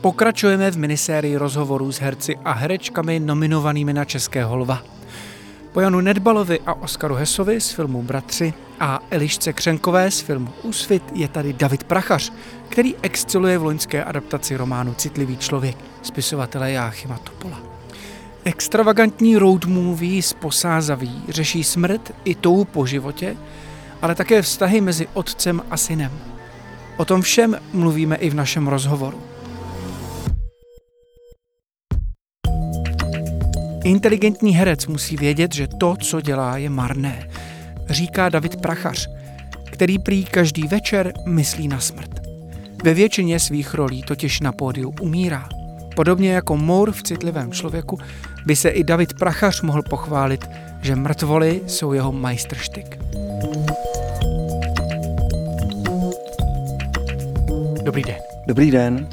Pokračujeme v minisérii rozhovorů s herci a herečkami nominovanými na Českého lva. Po Janu Nedbalovi a Oskaru Hesovi z filmu Bratři a Elišce Křenkové z filmu Úsvit je tady David Prachař, který exceluje v loňské adaptaci románu Citlivý člověk spisovatele Jáchyma Topola. Extravagantní road movie z Posázaví řeší smrt i tou po životě, ale také vztahy mezi otcem a synem. O tom všem mluvíme i v našem rozhovoru. Inteligentní herec musí vědět, že to, co dělá, je marné, říká David Prachař, který prý každý večer myslí na smrt. Ve většině svých rolí totiž na pódiu umírá. Podobně jako Moore v citlivém člověku by se i David Prachař mohl pochválit, že mrtvoly jsou jeho majstrštyk. Dobrý den. Dobrý den.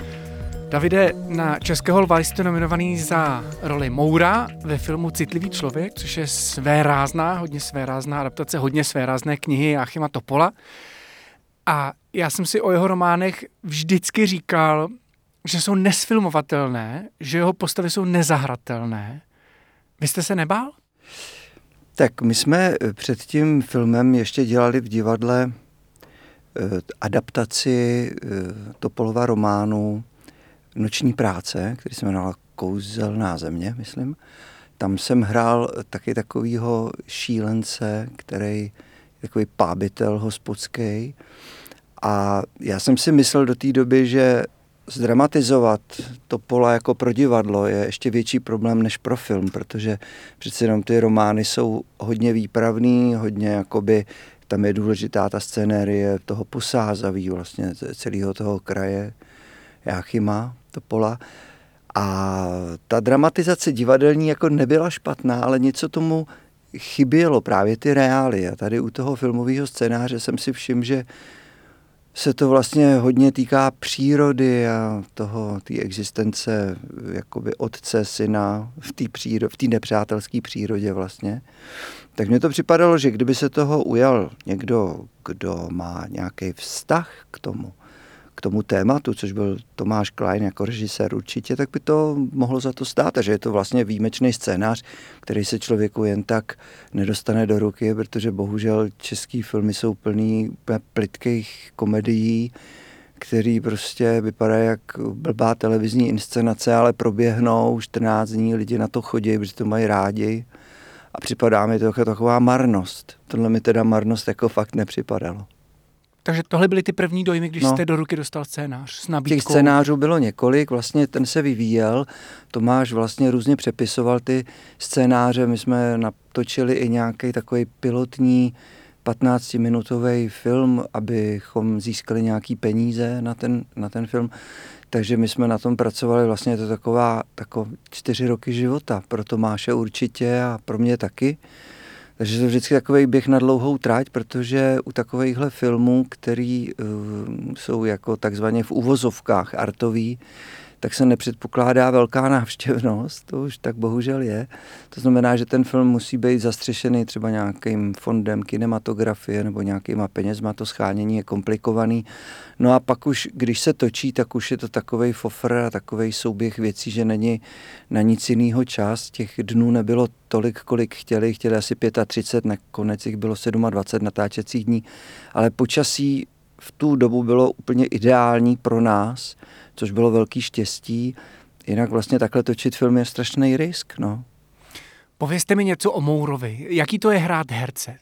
Davide, na Českého lva jste nominovaný za roli Moura ve filmu Citlivý člověk, což je své rázná, hodně své rázná adaptace, hodně své rázné knihy Jachima Topola. A já jsem si o jeho románech vždycky říkal, že jsou nesfilmovatelné, že jeho postavy jsou nezahratelné. Vy jste se nebál? Tak my jsme před tím filmem ještě dělali v divadle eh, adaptaci eh, Topolova románu Noční práce, který se jmenoval Kouzelná země, myslím. Tam jsem hrál taky takovýho šílence, který takový pábitel hospodský. A já jsem si myslel do té doby, že zdramatizovat to pola jako pro divadlo je ještě větší problém než pro film, protože přece jenom ty romány jsou hodně výpravný, hodně jakoby, tam je důležitá ta scénérie toho posázaví vlastně celého toho kraje Jáchyma, Topola. A ta dramatizace divadelní jako nebyla špatná, ale něco tomu chybělo, právě ty reály. A tady u toho filmového scénáře jsem si všiml, že se to vlastně hodně týká přírody a toho, té existence jakoby otce, syna v té příro, v nepřátelské přírodě vlastně. Tak mně to připadalo, že kdyby se toho ujal někdo, kdo má nějaký vztah k tomu, tomu tématu, což byl Tomáš Klein jako režisér určitě, tak by to mohlo za to stát. A že je to vlastně výjimečný scénář, který se člověku jen tak nedostane do ruky, protože bohužel český filmy jsou plný plitkých komedií, který prostě vypadá jak blbá televizní inscenace, ale proběhnou 14 dní, lidi na to chodí, protože to mají rádi a připadá mi to jako taková marnost. Tohle mi teda marnost jako fakt nepřipadalo. Takže tohle byly ty první dojmy, když no. jste do ruky dostal scénář s nabídkou. Těch scénářů bylo několik, vlastně ten se vyvíjel. Tomáš vlastně různě přepisoval ty scénáře. My jsme natočili i nějaký takový pilotní 15-minutový film, abychom získali nějaký peníze na ten, na ten film. Takže my jsme na tom pracovali, vlastně je to taková taková čtyři roky života. Pro Tomáše určitě a pro mě taky. Takže to je vždycky takový běh na dlouhou trať, protože u takovýchhle filmů, který uh, jsou jako takzvaně v uvozovkách artový, tak se nepředpokládá velká návštěvnost, to už tak bohužel je. To znamená, že ten film musí být zastřešený třeba nějakým fondem kinematografie nebo nějakýma penězma, to schánění je komplikovaný. No a pak už, když se točí, tak už je to takový fofr a takový souběh věcí, že není na nic jiného čas. Těch dnů nebylo tolik, kolik chtěli, chtěli asi 35, nakonec jich bylo 27 natáčecích dní, ale počasí v tu dobu bylo úplně ideální pro nás, což bylo velký štěstí. Jinak vlastně takhle točit film je strašný risk. No. Povězte mi něco o Mourovi. Jaký to je hrát herce?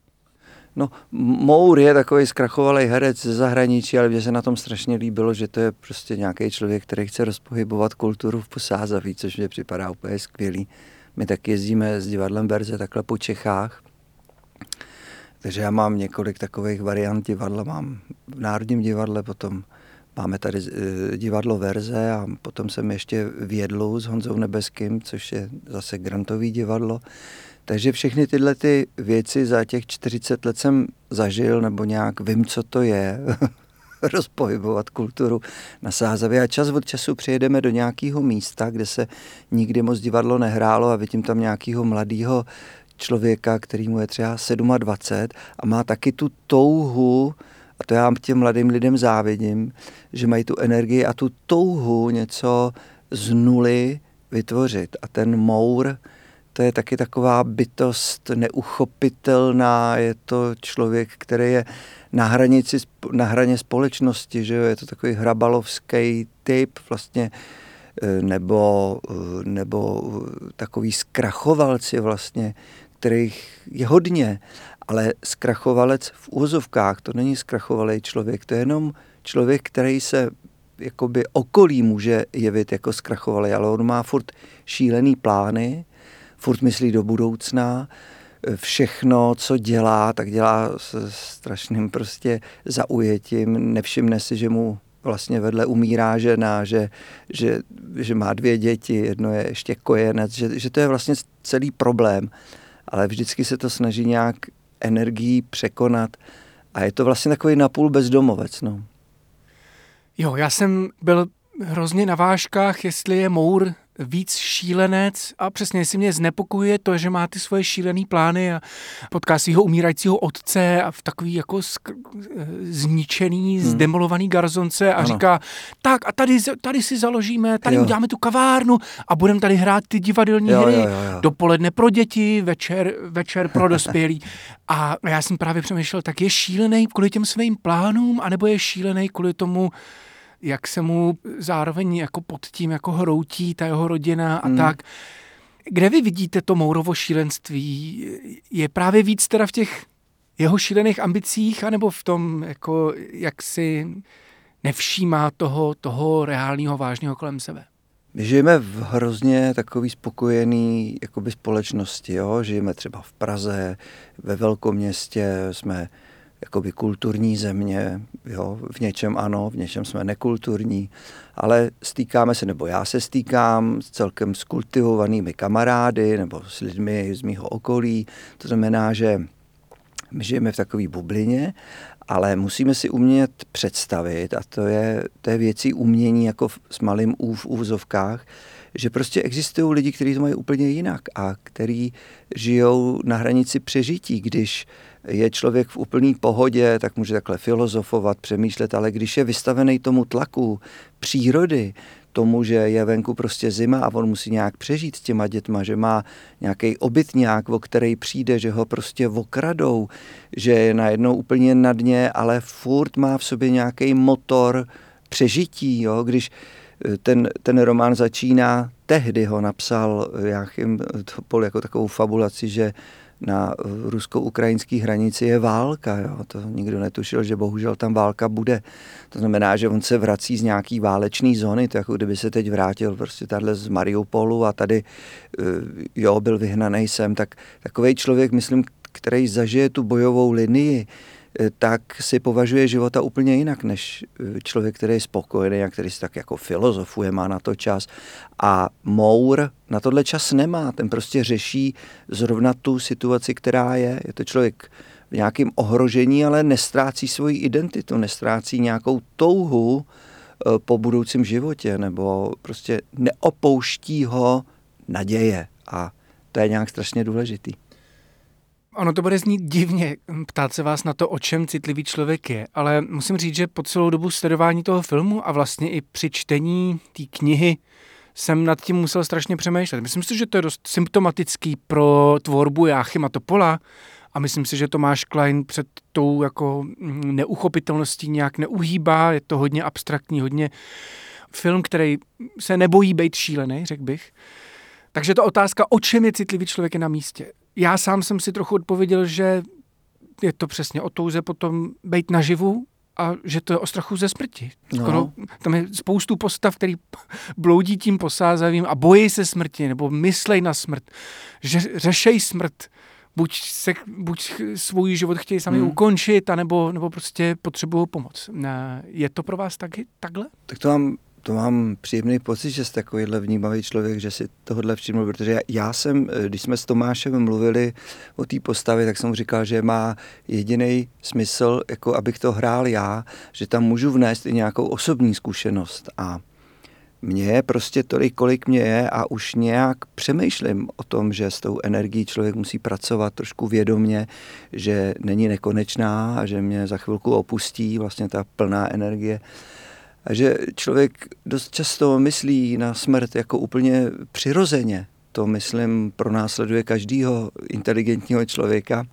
No, Mour je takový zkrachovalý herec ze zahraničí, ale mně se na tom strašně líbilo, že to je prostě nějaký člověk, který chce rozpohybovat kulturu v Posázaví, což mě připadá úplně skvělý. My tak jezdíme s divadlem Berze takhle po Čechách. Takže já mám několik takových variant divadla. Mám v Národním divadle, potom Máme tady eh, divadlo Verze a potom jsem ještě v Jedlu s Honzou Nebeským, což je zase grantový divadlo. Takže všechny tyhle ty věci za těch 40 let jsem zažil, nebo nějak vím, co to je, rozpohybovat kulturu na Sázavě a čas od času přijedeme do nějakého místa, kde se nikdy moc divadlo nehrálo a vidím tam nějakého mladého člověka, který mu je třeba 27 a má taky tu touhu, a to já těm mladým lidem závidím, že mají tu energii a tu touhu něco z nuly vytvořit. A ten mour, to je taky taková bytost neuchopitelná, je to člověk, který je na, hranici, na hraně společnosti, že jo? je to takový hrabalovský typ vlastně, e, nebo, e, nebo takový zkrachovalci vlastně, kterých je hodně, ale zkrachovalec v úzovkách, to není zkrachovalý člověk, to je jenom člověk, který se jakoby okolí může jevit jako zkrachovalý, ale on má furt šílený plány, furt myslí do budoucna, všechno, co dělá, tak dělá s strašným prostě zaujetím, nevšimne si, že mu vlastně vedle umírá žena, že, že, že má dvě děti, jedno je ještě kojenec, že, že to je vlastně celý problém, ale vždycky se to snaží nějak energií překonat a je to vlastně takový napůl bezdomovec. No. Jo, já jsem byl hrozně na vážkách, jestli je Mour víc šílenec a přesně si mě znepokojuje to, že má ty svoje šílené plány a potká svého umírajícího otce a v takový jako sk- zničený, hmm. zdemolovaný garzonce a ano. říká, tak a tady, tady si založíme, tady jo. uděláme tu kavárnu a budeme tady hrát ty divadelní jo, hry, jo, jo, jo. dopoledne pro děti, večer, večer pro dospělí. a já jsem právě přemýšlel, tak je šílený kvůli těm svým plánům, anebo je šílený kvůli tomu, jak se mu zároveň jako pod tím jako hroutí ta jeho rodina a hmm. tak. Kde vy vidíte to Mourovo šílenství? Je právě víc teda v těch jeho šílených ambicích, anebo v tom, jako, jak si nevšímá toho, toho reálného, vážného kolem sebe? My žijeme v hrozně takový spokojený jakoby společnosti. Jo? Žijeme třeba v Praze, ve velkoměstě, jsme jakoby kulturní země, jo, v něčem ano, v něčem jsme nekulturní, ale stýkáme se, nebo já se stýkám s celkem skultivovanými kamarády nebo s lidmi z mého okolí. To znamená, že my žijeme v takové bublině, ale musíme si umět představit, a to je, to je věcí umění jako v, s malým U v úvozovkách, že prostě existují lidi, kteří to mají úplně jinak a kteří žijou na hranici přežití, když je člověk v úplné pohodě, tak může takhle filozofovat, přemýšlet, ale když je vystavený tomu tlaku přírody, tomu, že je venku prostě zima a on musí nějak přežít s těma dětma, že má nějaký obytňák, o který přijde, že ho prostě okradou, že je najednou úplně na dně, ale furt má v sobě nějaký motor přežití, jo? když eh, ten, ten román začíná, tehdy ho napsal Jáchym Topol jako takovou fabulaci, že na rusko-ukrajinské hranici je válka. Jo. To nikdo netušil, že bohužel tam válka bude. To znamená, že on se vrací z nějaký válečné zóny, to jako kdyby se teď vrátil prostě tadyhle z Mariupolu a tady eh, jo, byl vyhnaný sem, tak takový člověk, myslím, který zažije tu bojovou linii, tak si považuje života úplně jinak než eh, člověk, který je spokojený a který si tak jako filozofuje, má na to čas. A Mour na tohle čas nemá, ten prostě řeší zrovna tu situaci, která je. Je to člověk v nějakém ohrožení, ale nestrácí svoji identitu, nestrácí nějakou touhu eh, po budoucím životě, nebo prostě neopouští ho naděje. A to je nějak strašně důležitý. Ono to bude znít divně, ptát se vás na to, o čem citlivý člověk je, ale musím říct, že po celou dobu sledování toho filmu a vlastně i při čtení té knihy jsem nad tím musel strašně přemýšlet. Myslím si, že to je dost symptomatický pro tvorbu Jáchyma Topola a myslím si, že Tomáš Klein před tou jako neuchopitelností nějak neuhýbá, je to hodně abstraktní, hodně film, který se nebojí být šílený, řekl bych. Takže to otázka, o čem je citlivý člověk je na místě já sám jsem si trochu odpověděl, že je to přesně o touze potom být naživu a že to je o strachu ze smrti. No. Skoro, tam je spoustu postav, který bloudí tím posázavým a bojí se smrti nebo myslej na smrt, že řešej smrt, buď, se, buď svůj život chtějí sami Hmm. ukončit, anebo, nebo prostě potřebují pomoc. Je to pro vás taky takhle? Tak to mám, to mám příjemný pocit, že jste takovýhle vnímavý člověk, že si tohle všiml, protože já, já jsem, eh, když jsme s Tomášem mluvili o té postavě, tak jsem mu říkal, že má jediný smysl, jako abych to hrál já, že tam můžu vnést i nějakou osobní zkušenost a mně je prostě tolik, kolik mě je a už nějak přemýšlím o tom, že s tou energií člověk musí pracovat trošku vědomně, že není nekonečná a že mě za chvilku opustí vlastně ta plná energie. A že člověk dost často myslí na smrt jako úplně přirozeně. To, myslím, pro následuje každého inteligentního člověka,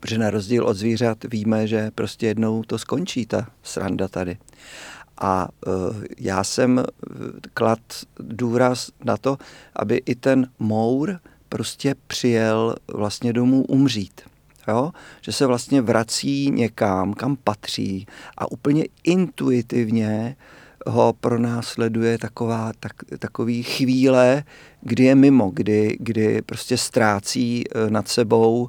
protože na rozdíl od zvířat víme, že prostě jednou to skončí, ta sranda tady. A uh, já jsem eh, klad důraz na to, aby i ten mour prostě přijel vlastně domů umřít. Jo? Že se vlastně vrací někam, kam patří a úplně intuitivně ho pronásleduje taková, tak, takový chvíle, kdy je mimo, kdy, kdy prostě ztrácí eh, nad sebou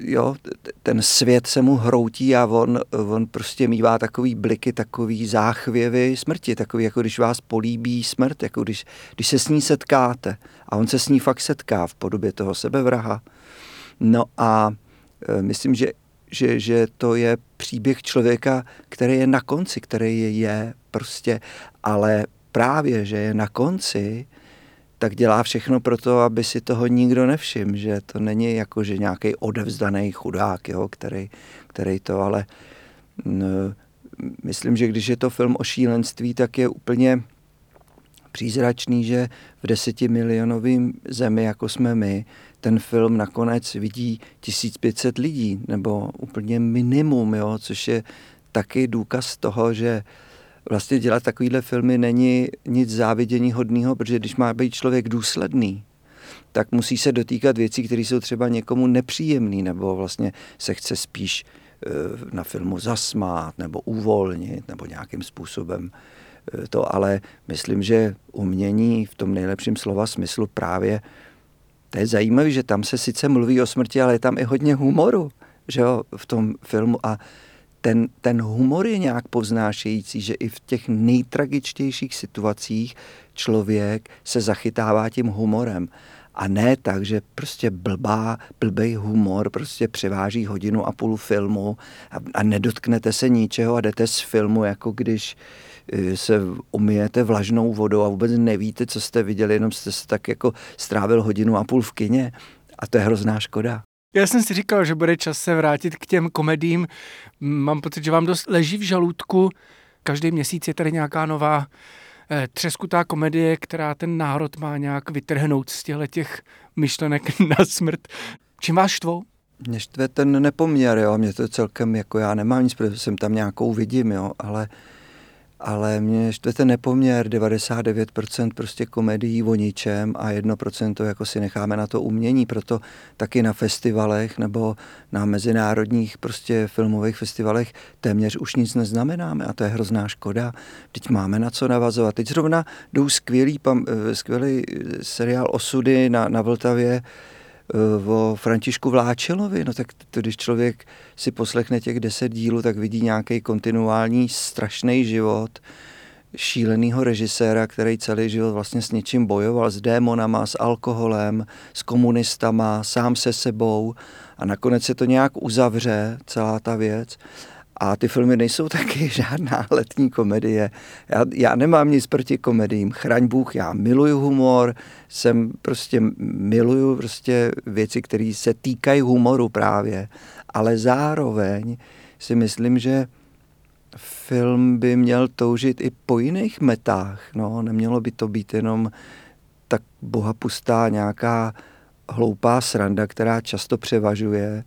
jo, ten svět se mu hroutí a on, on prostě mývá takový bliky, takový záchvěvy smrti, takový jako když vás políbí smrt, jako když, když se s ní setkáte a on se s ní fakt setká v podobě toho sebevraha. No a e, myslím, že, že, že to je příběh člověka, který je na konci, který je, prostě, ale právě, že je na konci, tak dělá všechno pro to, aby si toho nikdo nevšiml, že to není jako, že nějaký odevzdaný chudák, jo, který, který to, ale no, myslím, že když je to film o šílenství, tak je úplně přízračný, že v desetimilionovém zemi, jako jsme my, ten film nakonec vidí 1500 lidí, nebo úplně minimum, jo, což je taky důkaz toho, že vlastně dělat takovýhle filmy není nic závidění hodného, protože když má být člověk důsledný, tak musí se dotýkat věcí, které jsou třeba někomu nepříjemné, nebo vlastně se chce spíš na filmu zasmát, nebo uvolnit, nebo nějakým způsobem to, ale myslím, že umění v tom nejlepším slova smyslu právě to je zajímavé, že tam se sice mluví o smrti, ale je tam i hodně humoru, že jo, v tom filmu a ten, ten humor je nějak povznášející, že i v těch nejtragičtějších situacích člověk se zachytává tím humorem. A ne tak, že prostě blbá, blbej humor prostě převáží hodinu a půl filmu a, a nedotknete se ničeho a jdete z filmu, jako když se umijete vlažnou vodou a vůbec nevíte, co jste viděli, jenom jste se tak jako strávil hodinu a půl v kině. A to je hrozná škoda. Já jsem si říkal, že bude čas se vrátit k těm komedím. Mám pocit, že vám dost leží v žaludku. Každý měsíc je tady nějaká nová eh, třeskutá komedie, která ten národ má nějak vytrhnout z těchto těch myšlenek na smrt. Čím vás štvou? Mě štve ten nepoměr, jo. Mě to celkem, jako já nemám nic, protože jsem tam nějakou vidím, jo, ale ale mě štve ten nepoměr 99% prostě komedií o ničem a 1% to jako si necháme na to umění, proto taky na festivalech nebo na mezinárodních prostě filmových festivalech téměř už nic neznamenáme a to je hrozná škoda. Teď máme na co navazovat. Teď zrovna jdou skvělý, skvělý seriál Osudy na, na Vltavě, o Františku Vláčelovi, no tak to, když člověk si poslechne těch deset dílů, tak vidí nějaký kontinuální strašný život šíleného režiséra, který celý život vlastně s něčím bojoval, s démonama, s alkoholem, s komunistama, sám se sebou a nakonec se to nějak uzavře, celá ta věc. A ty filmy nejsou taky žádná letní komedie. Já, já nemám nic proti komediím. Chraň Bůh, já miluju humor, jsem prostě miluju prostě věci, které se týkají humoru právě. Ale zároveň si myslím, že film by měl toužit i po jiných metách. No, nemělo by to být jenom tak bohapustá nějaká hloupá sranda, která často převažuje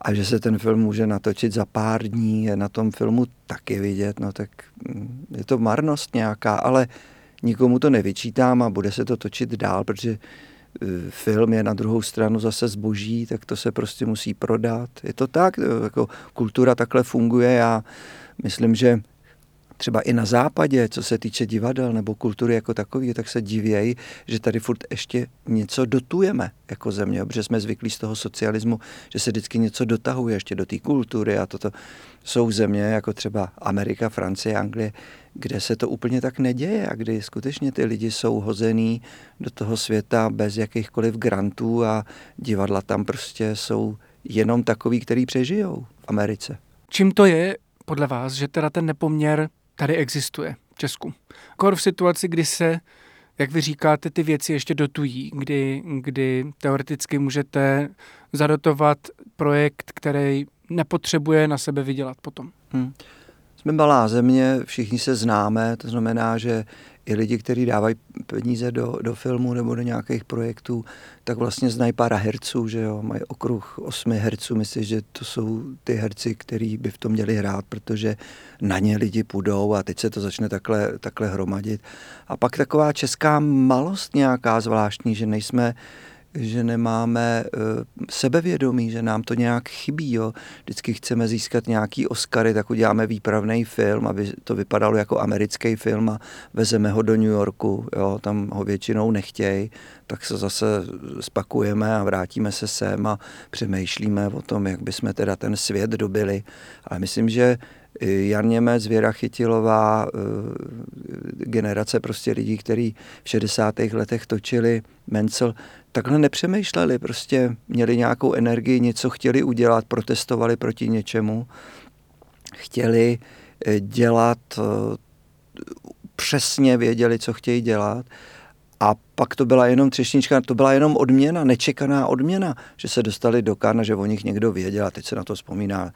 a že se ten film může natočit za pár dní, je na tom filmu taky vidět, no tak mm, je to marnost nějaká, ale nikomu to nevyčítám a bude se to točit dál, protože e, film je na druhou stranu zase zboží, tak to se prostě musí prodat. Je to tak, jako kultura takhle funguje. Já myslím, že třeba i na západě, co se týče divadel nebo kultury jako takový, tak se divějí, že tady furt ještě něco dotujeme jako země, protože jsme zvyklí z toho socialismu, že se vždycky něco dotahuje ještě do té kultury a toto jsou země jako třeba Amerika, Francie, Anglie, kde se to úplně tak neděje a kdy skutečně ty lidi jsou hozený do toho světa bez jakýchkoliv grantů a divadla tam prostě jsou jenom takový, který přežijou v Americe. Čím to je podle vás, že teda ten nepoměr tady existuje v Česku? Kor v situaci, kdy se, jak vy říkáte, ty věci ještě dotují, kdy, kdy teoreticky můžete zadotovat projekt, který nepotřebuje na sebe vydělat potom. Hmm. Jsme malá země, všichni se známe, to znamená, že i lidi, kteří dávají peníze do, do filmu nebo do nějakých projektů, tak vlastně znají pár herců, že jo, mají okruh osmi herců, myslím, že to jsou ty herci, kteří by v tom měli hrát, protože na ně lidi půjdou a teď se to začne takhle, takhle hromadit. A pak taková česká malost nějaká zvláštní, že nejsme že nemáme uh, sebevědomí, že nám to nějak chybí. Jo. Vždycky chceme získat nějaký Oscary, tak uděláme výpravný film, aby to vypadalo jako americký film a vezeme ho do New Yorku. Jo. Tam ho většinou nechtějí, tak se zase spakujeme a vrátíme se sem a přemýšlíme o tom, jak bychom teda ten svět dobili. Ale myslím, že Jan Němec, Věra Chytilová, eh, generace prostě lidí, kteří v 60. letech točili Mencel, takhle nepřemýšleli, prostě měli nějakou energii, něco chtěli udělat, protestovali proti něčemu, chtěli eh, dělat, eh, přesně věděli, co chtějí dělat. A pak to byla jenom třešnička, to byla jenom odměna, nečekaná odměna, že se dostali do Kana, že o nich někdo věděl a teď se na to vzpomíná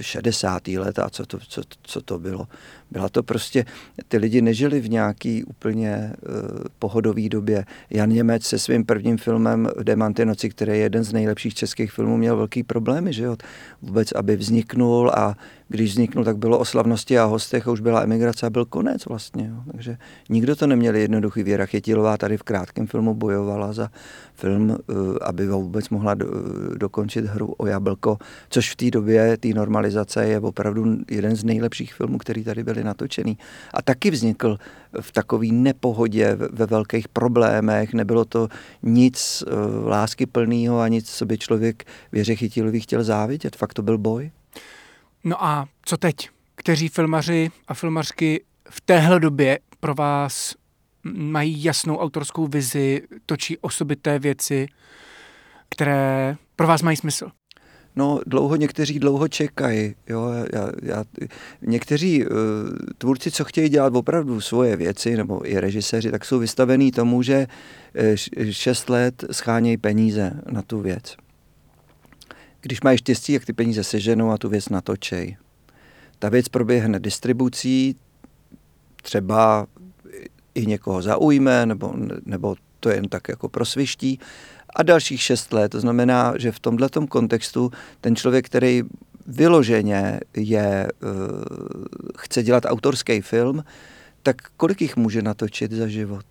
60. let a co to, co, co to bylo. Byla to prostě, ty lidi nežili v nějaký úplně uh, pohodový době. Jan Němec se svým prvním filmem Demanty noci, který je jeden z nejlepších českých filmů, měl velký problémy, že jo? Vůbec, aby vzniknul a když vzniknul, tak bylo o slavnosti a hostech a už byla emigrace a byl konec vlastně. Jo? Takže nikdo to neměl jednoduchý. Věra Chytilová tady v krátkém filmu bojovala za film, uh, aby vůbec mohla do, dokončit hru o jablko, což v té době, té normalizace, je opravdu jeden z nejlepších filmů, který tady byly natočený. A taky vznikl v takové nepohodě, ve velkých problémech, nebylo to nic uh, lásky plného a nic, co by člověk věře chytilový chtěl závidět. Fakt to byl boj. No a co teď? Kteří filmaři a filmařky v téhle době pro vás mají jasnou autorskou vizi, točí osobité věci, které pro vás mají smysl? No, dlouho někteří dlouho čekají. Jo, já, já, někteří uh, tvůrci, co chtějí dělat opravdu svoje věci, nebo i režiséři, tak jsou vystavení tomu, že uh, šest let schánějí peníze na tu věc. Když mají štěstí, jak ty peníze seženou a tu věc natočej. Ta věc proběhne distribucí, třeba i někoho zaujme, nebo, nebo to jen tak jako prosviští. A dalších šest let, to znamená, že v tomto kontextu ten člověk, který vyloženě je, uh, chce dělat autorský film, tak kolik jich může natočit za život?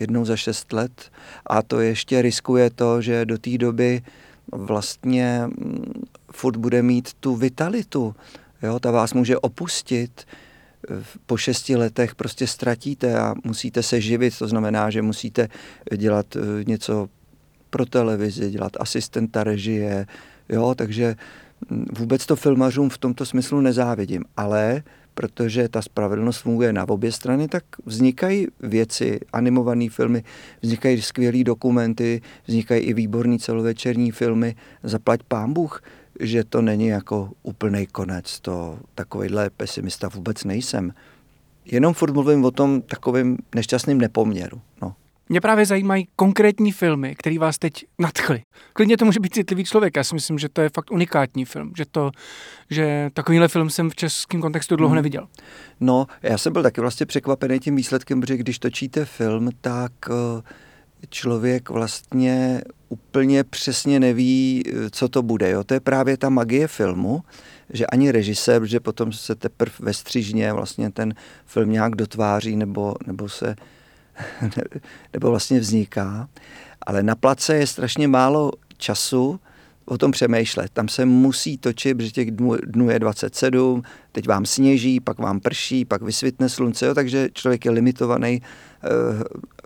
Jednou za šest let. A to ještě riskuje to, že do té doby vlastně mm, furt bude mít tu vitalitu. Jo, ta vás může opustit, po šesti letech prostě ztratíte a musíte se živit, to znamená, že musíte dělat eh, něco pro televizi, dělat asistenta režie, jo, takže hm, vůbec to filmařům v tomto smyslu nezávidím, ale protože ta spravedlnost funguje na obě strany, tak vznikají věci, animované filmy, vznikají skvělé dokumenty, vznikají i výborní celovečerní filmy, zaplať pán Bůh že to není jako úplný konec. To takovýhle pesimista vůbec nejsem. Jenom furt mluvím o tom takovým nešťastným nepoměru. No. Mě právě zajímají konkrétní filmy, které vás teď nadchly. Klidně to může být citlivý člověk. Já si myslím, že to je fakt unikátní film. Že, to, že takovýhle film jsem v českém kontextu dlouho hmm. neviděl. No, já jsem byl taky vlastně překvapený tím výsledkem, protože když točíte film, tak uh, člověk vlastně úplně přesně neví, co to bude. Jo? To je právě ta magie filmu, že ani režisér, že potom se teprve ve střížně vlastně ten film nějak dotváří nebo, nebo se nebo vlastně vzniká. Ale na place je strašně málo času o tom přemýšlet. Tam se musí točit, protože těch dnů, dnů je 27, teď vám sněží, pak vám prší, pak vysvětne slunce, jo, takže člověk je limitovaný eh,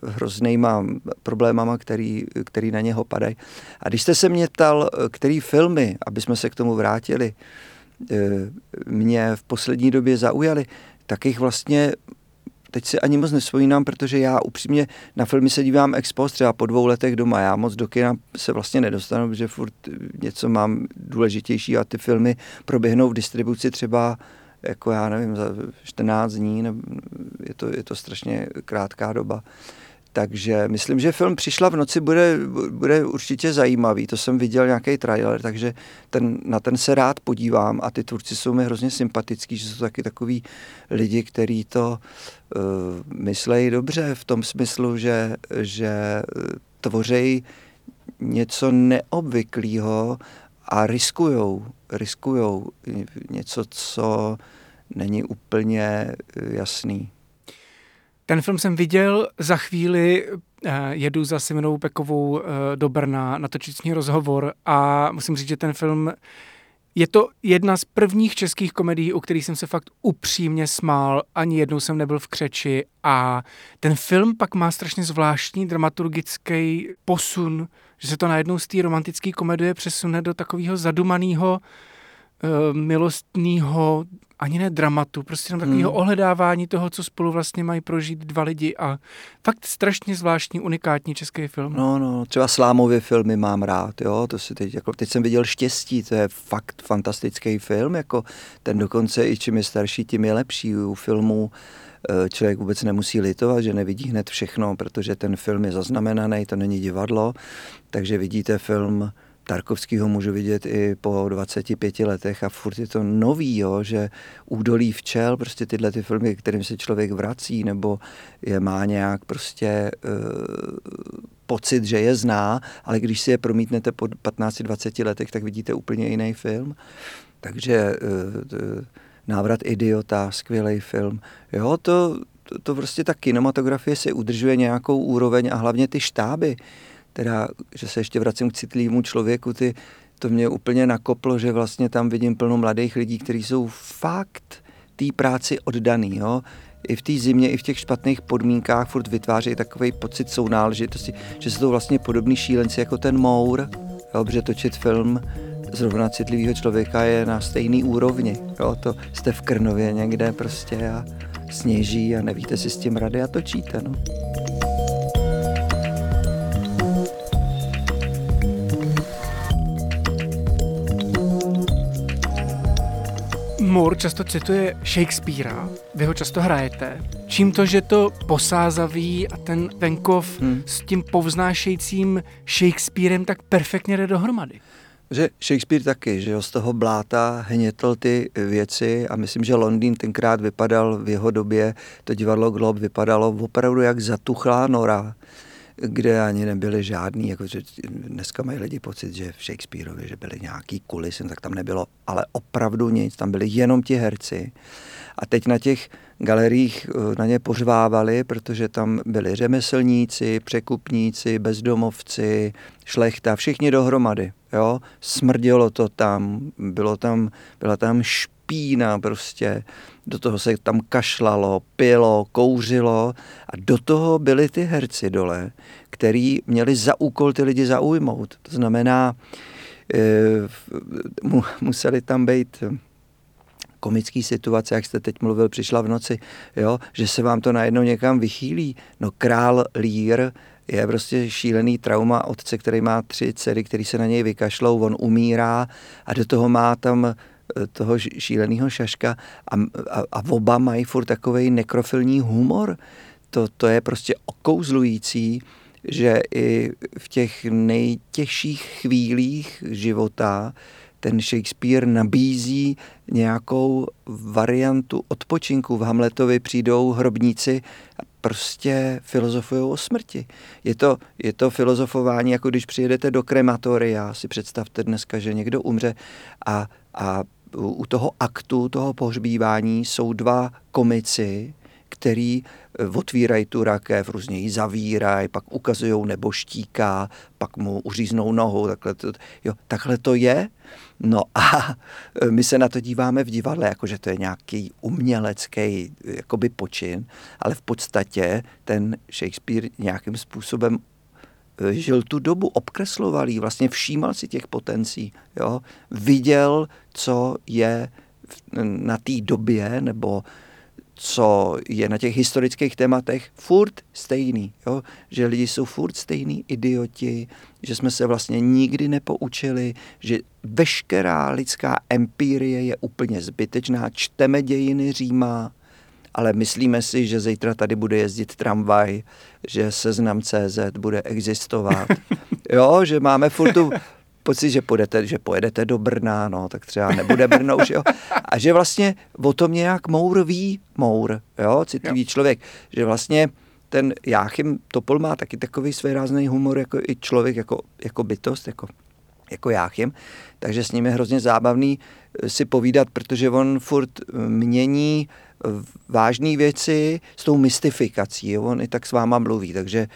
hroznýma problémama, který, který na něho padají. A když jste se mě ptal, který filmy, aby jsme se k tomu vrátili, eh, mě v poslední době zaujaly, tak jich vlastně teď si ani moc nevzpomínám, protože já upřímně na filmy se dívám ex post třeba po dvou letech doma. Já moc do kina se vlastně nedostanu, protože furt něco mám důležitější a ty filmy proběhnou v distribuci třeba jako já nevím, za 14 dní, je to, je to strašně krátká doba. Takže myslím, že film Přišla v noci bude, bude určitě zajímavý. To jsem viděl nějaký trailer, takže ten, na ten se rád podívám a ty tvůrci jsou mi hrozně sympatický, že jsou taky takový lidi, kteří to uh, myslejí dobře v tom smyslu, že, že tvořejí něco neobvyklého a riskujou, riskujou něco, co není úplně jasný. Ten film jsem viděl, za chvíli eh, jedu za Simonou Pekovou eh, do Brna natočit s ní rozhovor a musím říct, že ten film je to jedna z prvních českých komedií, u kterých jsem se fakt upřímně smál, ani jednou jsem nebyl v křeči a ten film pak má strašně zvláštní dramaturgický posun, že se to najednou z té romantické komedie přesune do takového zadumaného milostného, ani ne dramatu, prostě jenom takového hmm. ohledávání toho, co spolu vlastně mají prožít dva lidi a fakt strašně zvláštní, unikátní český film. No, no, třeba Slámově filmy mám rád, jo, to si teď, jako, teď jsem viděl Štěstí, to je fakt fantastický film, jako ten dokonce i čím je starší, tím je lepší u filmu eh, člověk vůbec nemusí litovat, že nevidí hned všechno, protože ten film je zaznamenaný, to není divadlo, takže vidíte film Tarkovského můžu vidět i po 25 letech a furt je to nový, jo, že údolí včel, prostě tyhle ty filmy, kterým se člověk vrací, nebo je má nějak prostě uh, pocit, že je zná, ale když si je promítnete po 15-20 letech, tak vidíte úplně jiný film. Takže uh, Návrat idiota, skvělý film. Jo, to, to, to prostě ta kinematografie si udržuje nějakou úroveň a hlavně ty štáby teda, že se ještě vracím k citlivému člověku, ty, to mě úplně nakoplo, že vlastně tam vidím plno mladých lidí, kteří jsou fakt té práci oddaný, jo. I v té zimě, i v těch špatných podmínkách furt vytvářejí takový pocit sounáležitosti, že jsou to vlastně podobný šílenci jako ten Mour, jo, protože točit film zrovna citlivého člověka je na stejný úrovni. Jo, to jste v Krnově někde prostě a sněží a nevíte si s tím rady a točíte. No. Moore často cituje Shakespearea, vy ho často hrajete. Čím to, že to posázaví a ten venkov hmm. s tím povznášejícím Shakespearem tak perfektně jde dohromady? Že Shakespeare taky, že jo, z toho bláta hnětl ty věci a myslím, že Londýn tenkrát vypadal v jeho době, to divadlo Globe vypadalo opravdu jak zatuchlá nora kde ani nebyly žádný, jako že dneska mají lidi pocit, že v Shakespeareovi, že byly nějaký kulisy, no tak tam nebylo, ale opravdu nic, tam byli jenom ti herci. A teď na těch galeriích eh, na ně pořvávali, protože tam byli řemeslníci, překupníci, bezdomovci, šlechta, všichni dohromady. Jo? Smrdělo to tam, bylo tam, byla tam špína prostě, do toho se tam kašlalo, pilo, kouřilo a do toho byli ty herci dole, který měli za úkol ty lidi zaujmout. To znamená, e, museli tam být komický situace, jak jste teď mluvil, přišla v noci, jo, že se vám to najednou někam vychýlí. No král Lír je prostě šílený trauma otce, který má tři dcery, který se na něj vykašlou, on umírá a do toho má tam toho šíleného šaška a, a, a oba mají furt takový nekrofilní humor. To, to je prostě okouzlující, že i v těch nejtěžších chvílích života ten Shakespeare nabízí nějakou variantu odpočinku. V Hamletovi přijdou hrobníci a prostě filozofují o smrti. Je to, je to filozofování, jako když přijedete do krematoria, si představte dneska, že někdo umře a, a u toho aktu, toho pohřbívání jsou dva komici, který e, otvírají tu rakev, různě ji zavírají, pak ukazují neboštíka, pak mu uříznou nohu, takhle to, jo, takhle to je. No a my se na to díváme v divadle, jako že to je nějaký umělecký jakoby počin, ale v podstatě ten Shakespeare nějakým způsobem eh, žil tu dobu, obkresloval ji, vlastně všímal si těch potencí, jo? viděl, co je na té době, nebo co je na těch historických tématech furt stejný. Jo? Že lidi jsou furt stejný idioti, že jsme se vlastně nikdy nepoučili, že veškerá lidská empírie je úplně zbytečná. Čteme dějiny Říma, ale myslíme si, že zítra tady bude jezdit tramvaj, že seznam CZ bude existovat. Jo, že máme furt tu pocit, že, půjdete, že pojedete do Brna, no, tak třeba nebude Brno už, jo. A že vlastně o tom nějak Mour ví, Mour, jo, citlivý jo. člověk, že vlastně ten Jáchym Topol má taky takový svérázný humor jako i člověk, jako, jako bytost, jako, jako Jáchym, takže s ním je hrozně zábavný eh, si povídat, protože on furt eh, mění vážné věci s tou mystifikací. Jo? On i tak s váma mluví, takže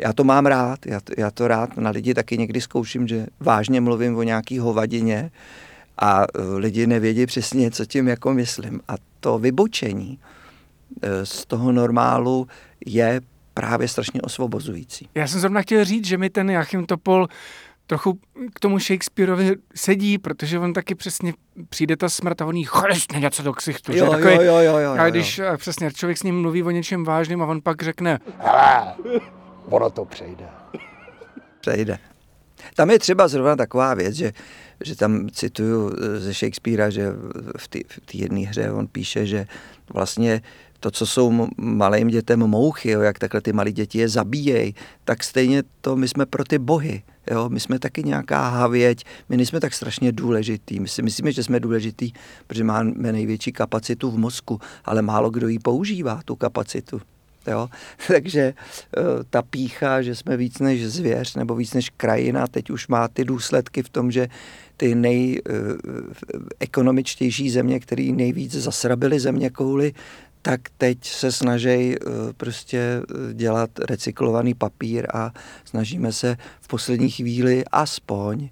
já to mám rád. Já to, já to rád na lidi taky někdy zkouším, že vážně mluvím o nějaký hovadině a e, lidi nevědí přesně, co tím jako myslím. A to vybočení e, z toho normálu je právě strašně osvobozující. Já jsem zrovna chtěl říct, že mi ten Jachim Topol trochu k tomu Shakespeareovi sedí, protože on taky přesně přijde ta smrt a on jí chlesne něco do ksichtu. Jo, takový, jo, jo, jo, jo, a když jo. přesně člověk s ním mluví o něčem vážném a on pak řekne Hele, ono to přejde. Přejde. Tam je třeba zrovna taková věc, že, že tam cituju ze Shakespearea, že v té jedné hře on píše, že vlastně to, co jsou malým dětem mouchy, jo, jak takhle ty malé děti je zabíjejí, tak stejně to my jsme pro ty bohy. Jo? My jsme taky nějaká havěť, my nejsme tak strašně důležitý. My si myslíme, že jsme důležitý, protože máme největší kapacitu v mozku, ale málo kdo ji používá, tu kapacitu. Jo? Takže eh, ta pícha, že jsme víc než zvěř nebo víc než krajina, teď už má ty důsledky v tom, že ty nejekonomičtější eh, země, které nejvíc zasrabily země kouly, tak teď se snaží eh, prostě eh, dělat recyklovaný papír a snažíme se v poslední chvíli aspoň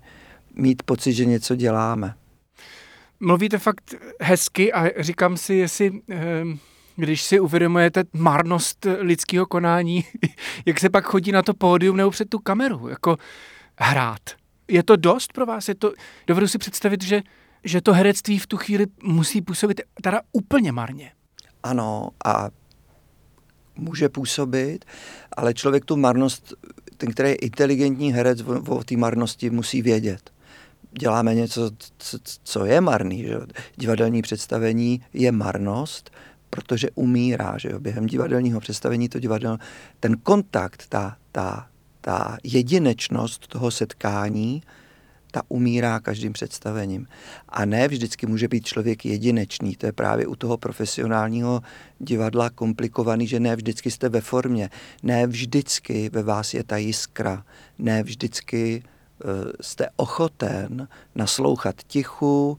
mít pocit, že něco děláme. Mluvíte fakt hezky a říkám si, jestli ehm, když si uvědomujete marnost lidského konání, jak se pak chodí na to pódium nebo před tu kameru, jako hrát. Je to dost pro vás? Je to, dovedu si představit, že, že to herectví v tu chvíli musí působit teda úplně marně ano a může působit, ale člověk tu marnost, ten, který je inteligentní herec, o, o té marnosti musí vědět. Děláme něco, co je marný. Že? Divadelní představení je marnost, protože umírá. Že jo? Během divadelního představení to divadel, ten kontakt, ta, ta, ta jedinečnost toho setkání ta umírá každým představením. A ne vždycky může být člověk jedinečný. To je právě u toho profesionálního divadla komplikovaný, že ne vždycky jste ve formě. Ne vždycky ve vás je ta jiskra. Ne vždycky uh, jste ochoten naslouchat tichu,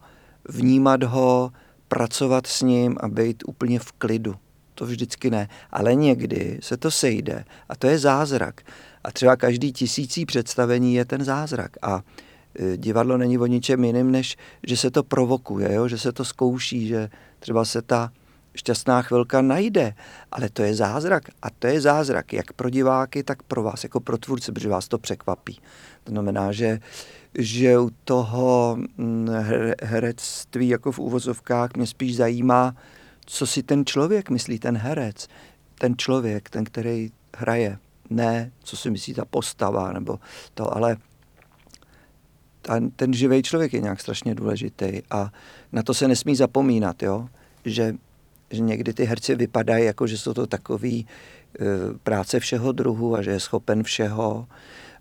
vnímat ho, pracovat s ním a být úplně v klidu. To vždycky ne. Ale někdy se to sejde a to je zázrak. A třeba každý tisící představení je ten zázrak. A divadlo není o ničem jiným, než že se to provokuje, jo? že se to zkouší, že třeba se ta šťastná chvilka najde, ale to je zázrak a to je zázrak jak pro diváky, tak pro vás jako pro tvůrce, protože vás to překvapí. To znamená, že, že u toho mm, herectví jako v úvozovkách mě spíš zajímá, co si ten člověk myslí, ten herec, ten člověk, ten, který hraje. Ne, co si myslí ta postava, nebo to, ale ten, ten živý člověk je nějak strašně důležitý a na to se nesmí zapomínat, jo? Že, že někdy ty herci vypadají jako, že jsou to takový e, práce všeho druhu a že je schopen všeho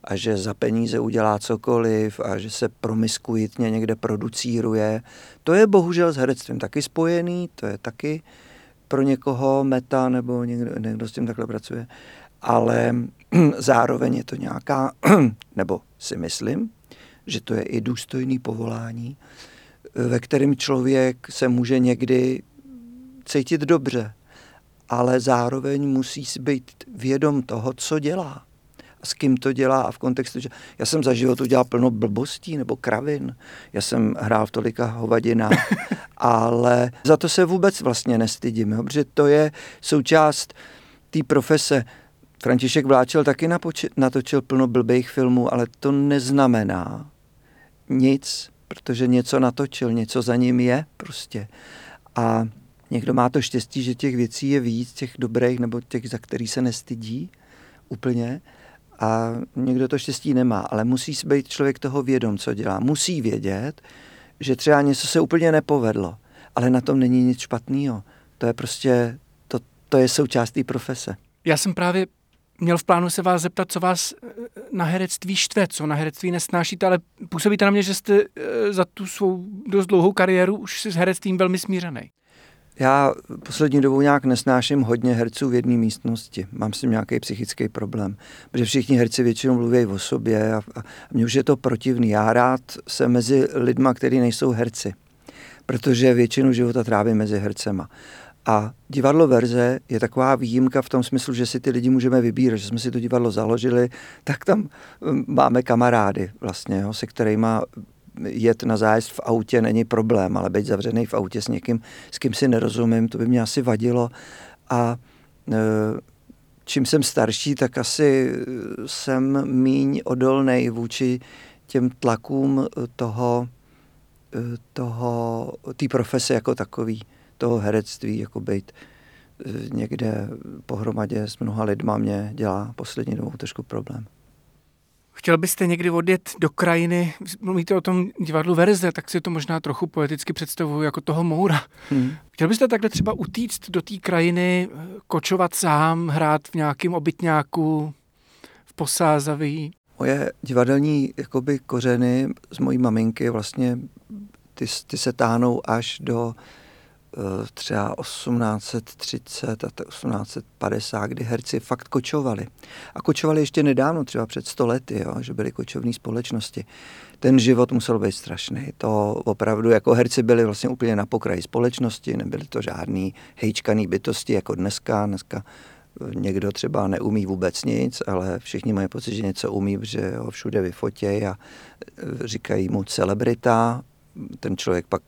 a že za peníze udělá cokoliv a že se promiskuitně někde producíruje. To je bohužel s herectvím taky spojený, to je taky pro někoho meta nebo někdo, někdo s tím takhle pracuje. Ale zároveň je to nějaká, nebo si myslím, že to je i důstojný povolání, ve kterém člověk se může někdy cítit dobře ale zároveň musí si být vědom toho, co dělá a s kým to dělá a v kontextu, že já jsem za život udělal plno blbostí nebo kravin, já jsem hrál v tolika hovadinách, ale za to se vůbec vlastně nestydím, jo, protože to je součást té profese. František Vláčel taky napoči- natočil plno blbých filmů, ale to neznamená nic, protože něco natočil, něco za ním je prostě. A někdo má to štěstí, že těch věcí je víc, těch dobrých nebo těch, za který se nestydí úplně a někdo to štěstí nemá, ale musí být člověk toho vědom, co dělá. Musí vědět, že třeba něco se úplně nepovedlo, ale na tom není nic špatného. To je prostě, to, to je součást té profese. Já jsem právě měl v plánu se vás zeptat, co vás eh, na herectví štve, co na herectví nesnášíte, ale působíte na mě, že jste eh, za tu svou dost dlouhou kariéru už s herectvím velmi smířený. Já poslední dobou nějak nesnáším hodně herců v jedné místnosti. Mám s tím nějaký psychický problém, protože všichni herci většinou mluví o sobě a, a mně už je to protivný. Já rád se mezi lidma, kteří nejsou herci, protože většinu života trávím mezi hercema. A divadlo verze je taková výjimka v tom smyslu, že si ty lidi můžeme vybírat, že jsme si to divadlo založili, tak tam hm, máme kamarády vlastně, jo, se kterými jet na zájezd v autě není problém, ale být zavřený v autě s někým, s kým si nerozumím, to by mě asi vadilo. A e, čím jsem starší, tak asi jsem míň odolný vůči těm tlakům toho, e, toho, té profese jako takový, toho herectví, jako být e, někde pohromadě s mnoha lidma mě dělá poslední dobou trošku problém. Chtěl byste někdy odjet do krajiny, mluvíte o tom divadlu Verze, tak si to možná trochu poeticky představuju jako toho moura. Hmm. Chtěl byste takhle třeba utíct do té krajiny, kočovat sám, hrát v nějakém obytňáku, v posázaví? Moje divadelní jakoby, kořeny z mojí maminky vlastně ty, ty se táhnou až do Eh, třeba 1830 a 1850, kdy herci fakt kočovali. A kočovali ještě nedávno, třeba před stolety, jo, že byly kočovní společnosti. Ten život musel být strašný. To opravdu jako herci byli vlastně úplně na pokraji společnosti, nebyly to žádný hejčkaný bytosti jako dneska. Dneska eh, někdo třeba neumí vůbec nic, ale všichni mají pocit, že něco umí, že ho všude vyfotějí a eh, říkají mu celebrita. Ten člověk pak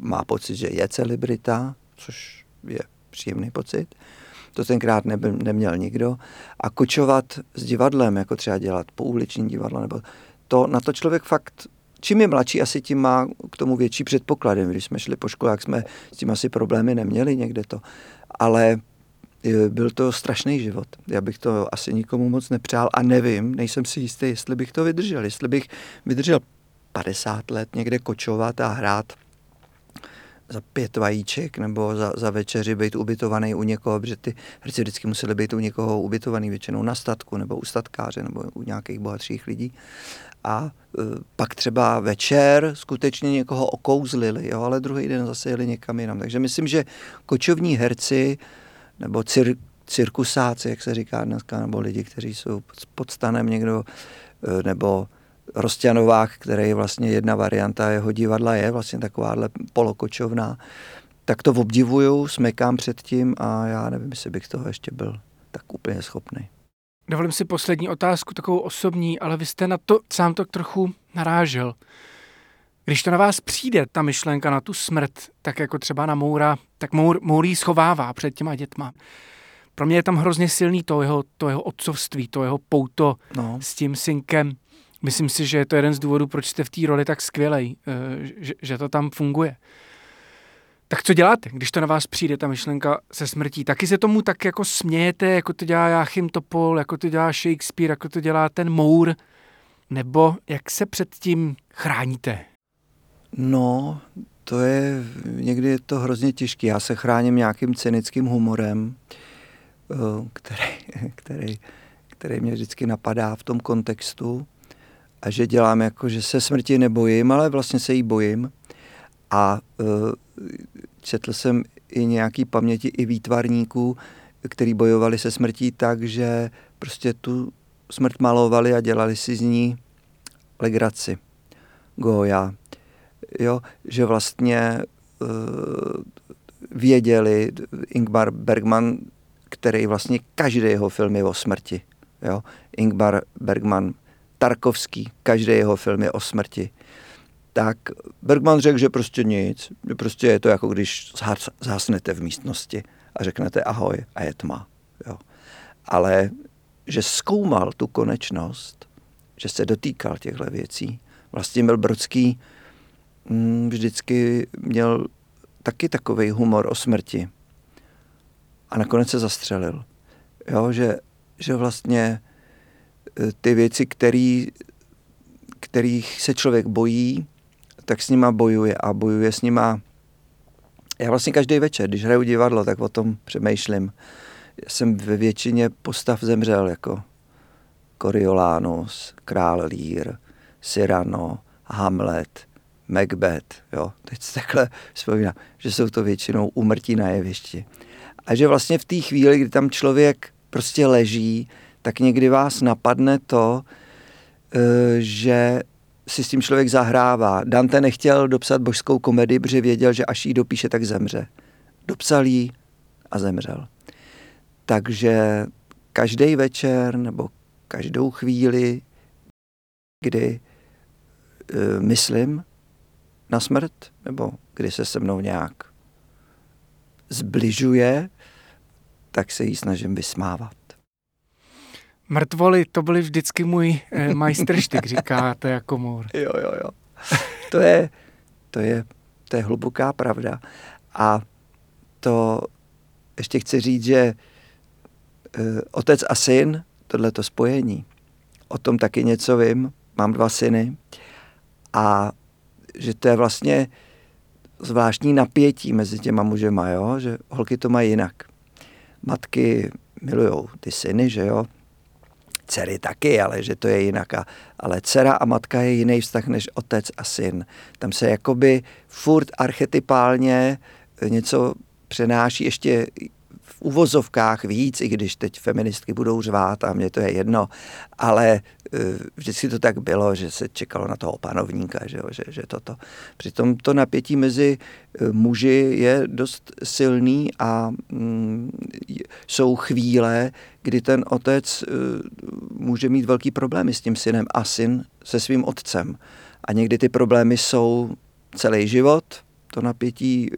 má pocit, že je celebrita, což je příjemný pocit. To tenkrát nebyl, neměl nikdo. A kočovat s divadlem, jako třeba dělat pouliční divadlo, nebo to na to člověk fakt čím je mladší, asi tím má k tomu větší předpoklady. Když jsme šli po školách, jsme s tím asi problémy neměli někde to. Ale e, byl to strašný život. Já bych to asi nikomu moc nepřál a nevím, nejsem si jistý, jestli bych to vydržel. Jestli bych vydržel 50 let někde kočovat a hrát za pět vajíček nebo za, za večeři být ubytovaný u někoho, protože ty herci vždycky museli být u někoho ubytovaný většinou na statku nebo u statkáře nebo u nějakých bohatších lidí. A e, pak třeba večer skutečně někoho okouzlili, jo, ale druhý den zase jeli někam jinam. Takže myslím, že kočovní herci nebo cir, cirkusáci, jak se říká dneska, nebo lidi, kteří jsou pod stanem někdo, e, nebo Rostěnovách, který je vlastně jedna varianta jeho divadla, je vlastně takováhle polokočovná, tak to obdivuju, smekám před tím a já nevím, jestli bych toho ještě byl tak úplně schopný. Dovolím si poslední otázku, takovou osobní, ale vy jste na to sám to trochu narážel. Když to na vás přijde, ta myšlenka na tu smrt, tak jako třeba na Moura, tak Mour, Mour jí schovává před těma dětma. Pro mě je tam hrozně silný to jeho, to jeho otcovství, to jeho pouto no. s tím synkem. Myslím si, že je to jeden z důvodů, proč jste v té roli tak skvělej, eh, že, že to tam funguje. Tak co děláte, když to na vás přijde, ta myšlenka se smrtí? Taky se tomu tak jako smějete, jako to dělá Jáchym Topol, jako to dělá Shakespeare, jako to dělá ten Moore? Nebo jak se před tím chráníte? No, to je, někdy je to hrozně těžké. Já se chráním nějakým cynickým humorem, eh, který, který, který mě vždycky napadá v tom kontextu a že dělám jako, že se smrti nebojím, ale vlastně se jí bojím. A uh, četl jsem i nějaký paměti i výtvarníků, který bojovali se smrtí tak, že prostě tu smrt malovali a dělali si z ní legraci. Goja. Jo, že vlastně uh, věděli, Ingmar Bergman který vlastně každý jeho film je o smrti. Jo? Ingmar Bergman, Tarkovský, každý jeho film je o smrti. Tak Bergman řekl, že prostě nic, že prostě je to jako když zhasnete v místnosti a řeknete ahoj a je tma. Jo? Ale že zkoumal tu konečnost, že se dotýkal těchto věcí. Vlastně byl Brodský mm, vždycky měl taky takový humor o smrti. A nakonec se zastřelil. Jo, že, že vlastně ty věci, který, kterých se člověk bojí, tak s nima bojuje a bojuje s nima. Já vlastně každý večer, když hraju divadlo, tak o tom přemýšlím. Já jsem ve většině postav zemřel, jako Coriolanus, Král Lír, Cyrano, Hamlet, Macbeth, jo, teď se takhle vzpomínám, že jsou to většinou umrtí na jevišti. A že vlastně v té chvíli, kdy tam člověk prostě leží, tak někdy vás napadne to, e, že si s tím člověk zahrává. Dante nechtěl dopsat božskou komedii, protože věděl, že až ji dopíše, tak zemře. Dopsal ji a zemřel. Takže každý večer nebo každou chvíli, kdy e, myslím na smrt, nebo kdy se se mnou nějak zbližuje, tak se jí snažím vysmávat. Mrtvoly, to byly vždycky můj eh, majstrštyk, říkáte jako můr. Jo, jo, jo. To je, to je, to je hluboká pravda. A to ještě chci říct, že eh, otec a syn, tohleto spojení, o tom taky něco vím, mám dva syny a že to je vlastně zvláštní napětí mezi těma mužema, jo? že holky to mají jinak. Matky milujou ty syny, že jo, dcery taky, ale že to je jinak. A, ale dcera a matka je jiný vztah než otec a syn. Tam se jakoby furt archetypálně něco přenáší ještě uvozovkách víc, i když teď feministky budou řvát a mně to je jedno, ale e, vždycky to tak bylo, že se čekalo na toho panovníka, že, že, že toto. Přitom to napětí mezi e, muži je dost silný a mm, jsou chvíle, kdy ten otec e, může mít velký problémy s tím synem a syn se svým otcem. A někdy ty problémy jsou celý život, to napětí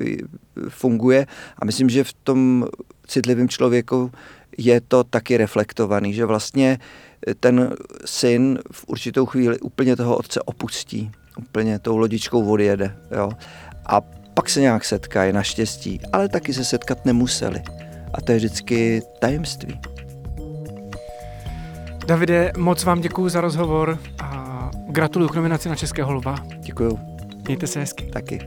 funguje a myslím, že v tom citlivém člověku je to taky reflektovaný, že vlastně ten syn v určitou chvíli úplně toho otce opustí, úplně tou lodičkou odjede. Jo? A pak se nějak setkají, naštěstí, ale taky se setkat nemuseli. A to je vždycky tajemství. Davide, moc vám děkuji za rozhovor a gratuluju k nominaci na Českého lva. Děkuju. Mějte se hezky. Taky.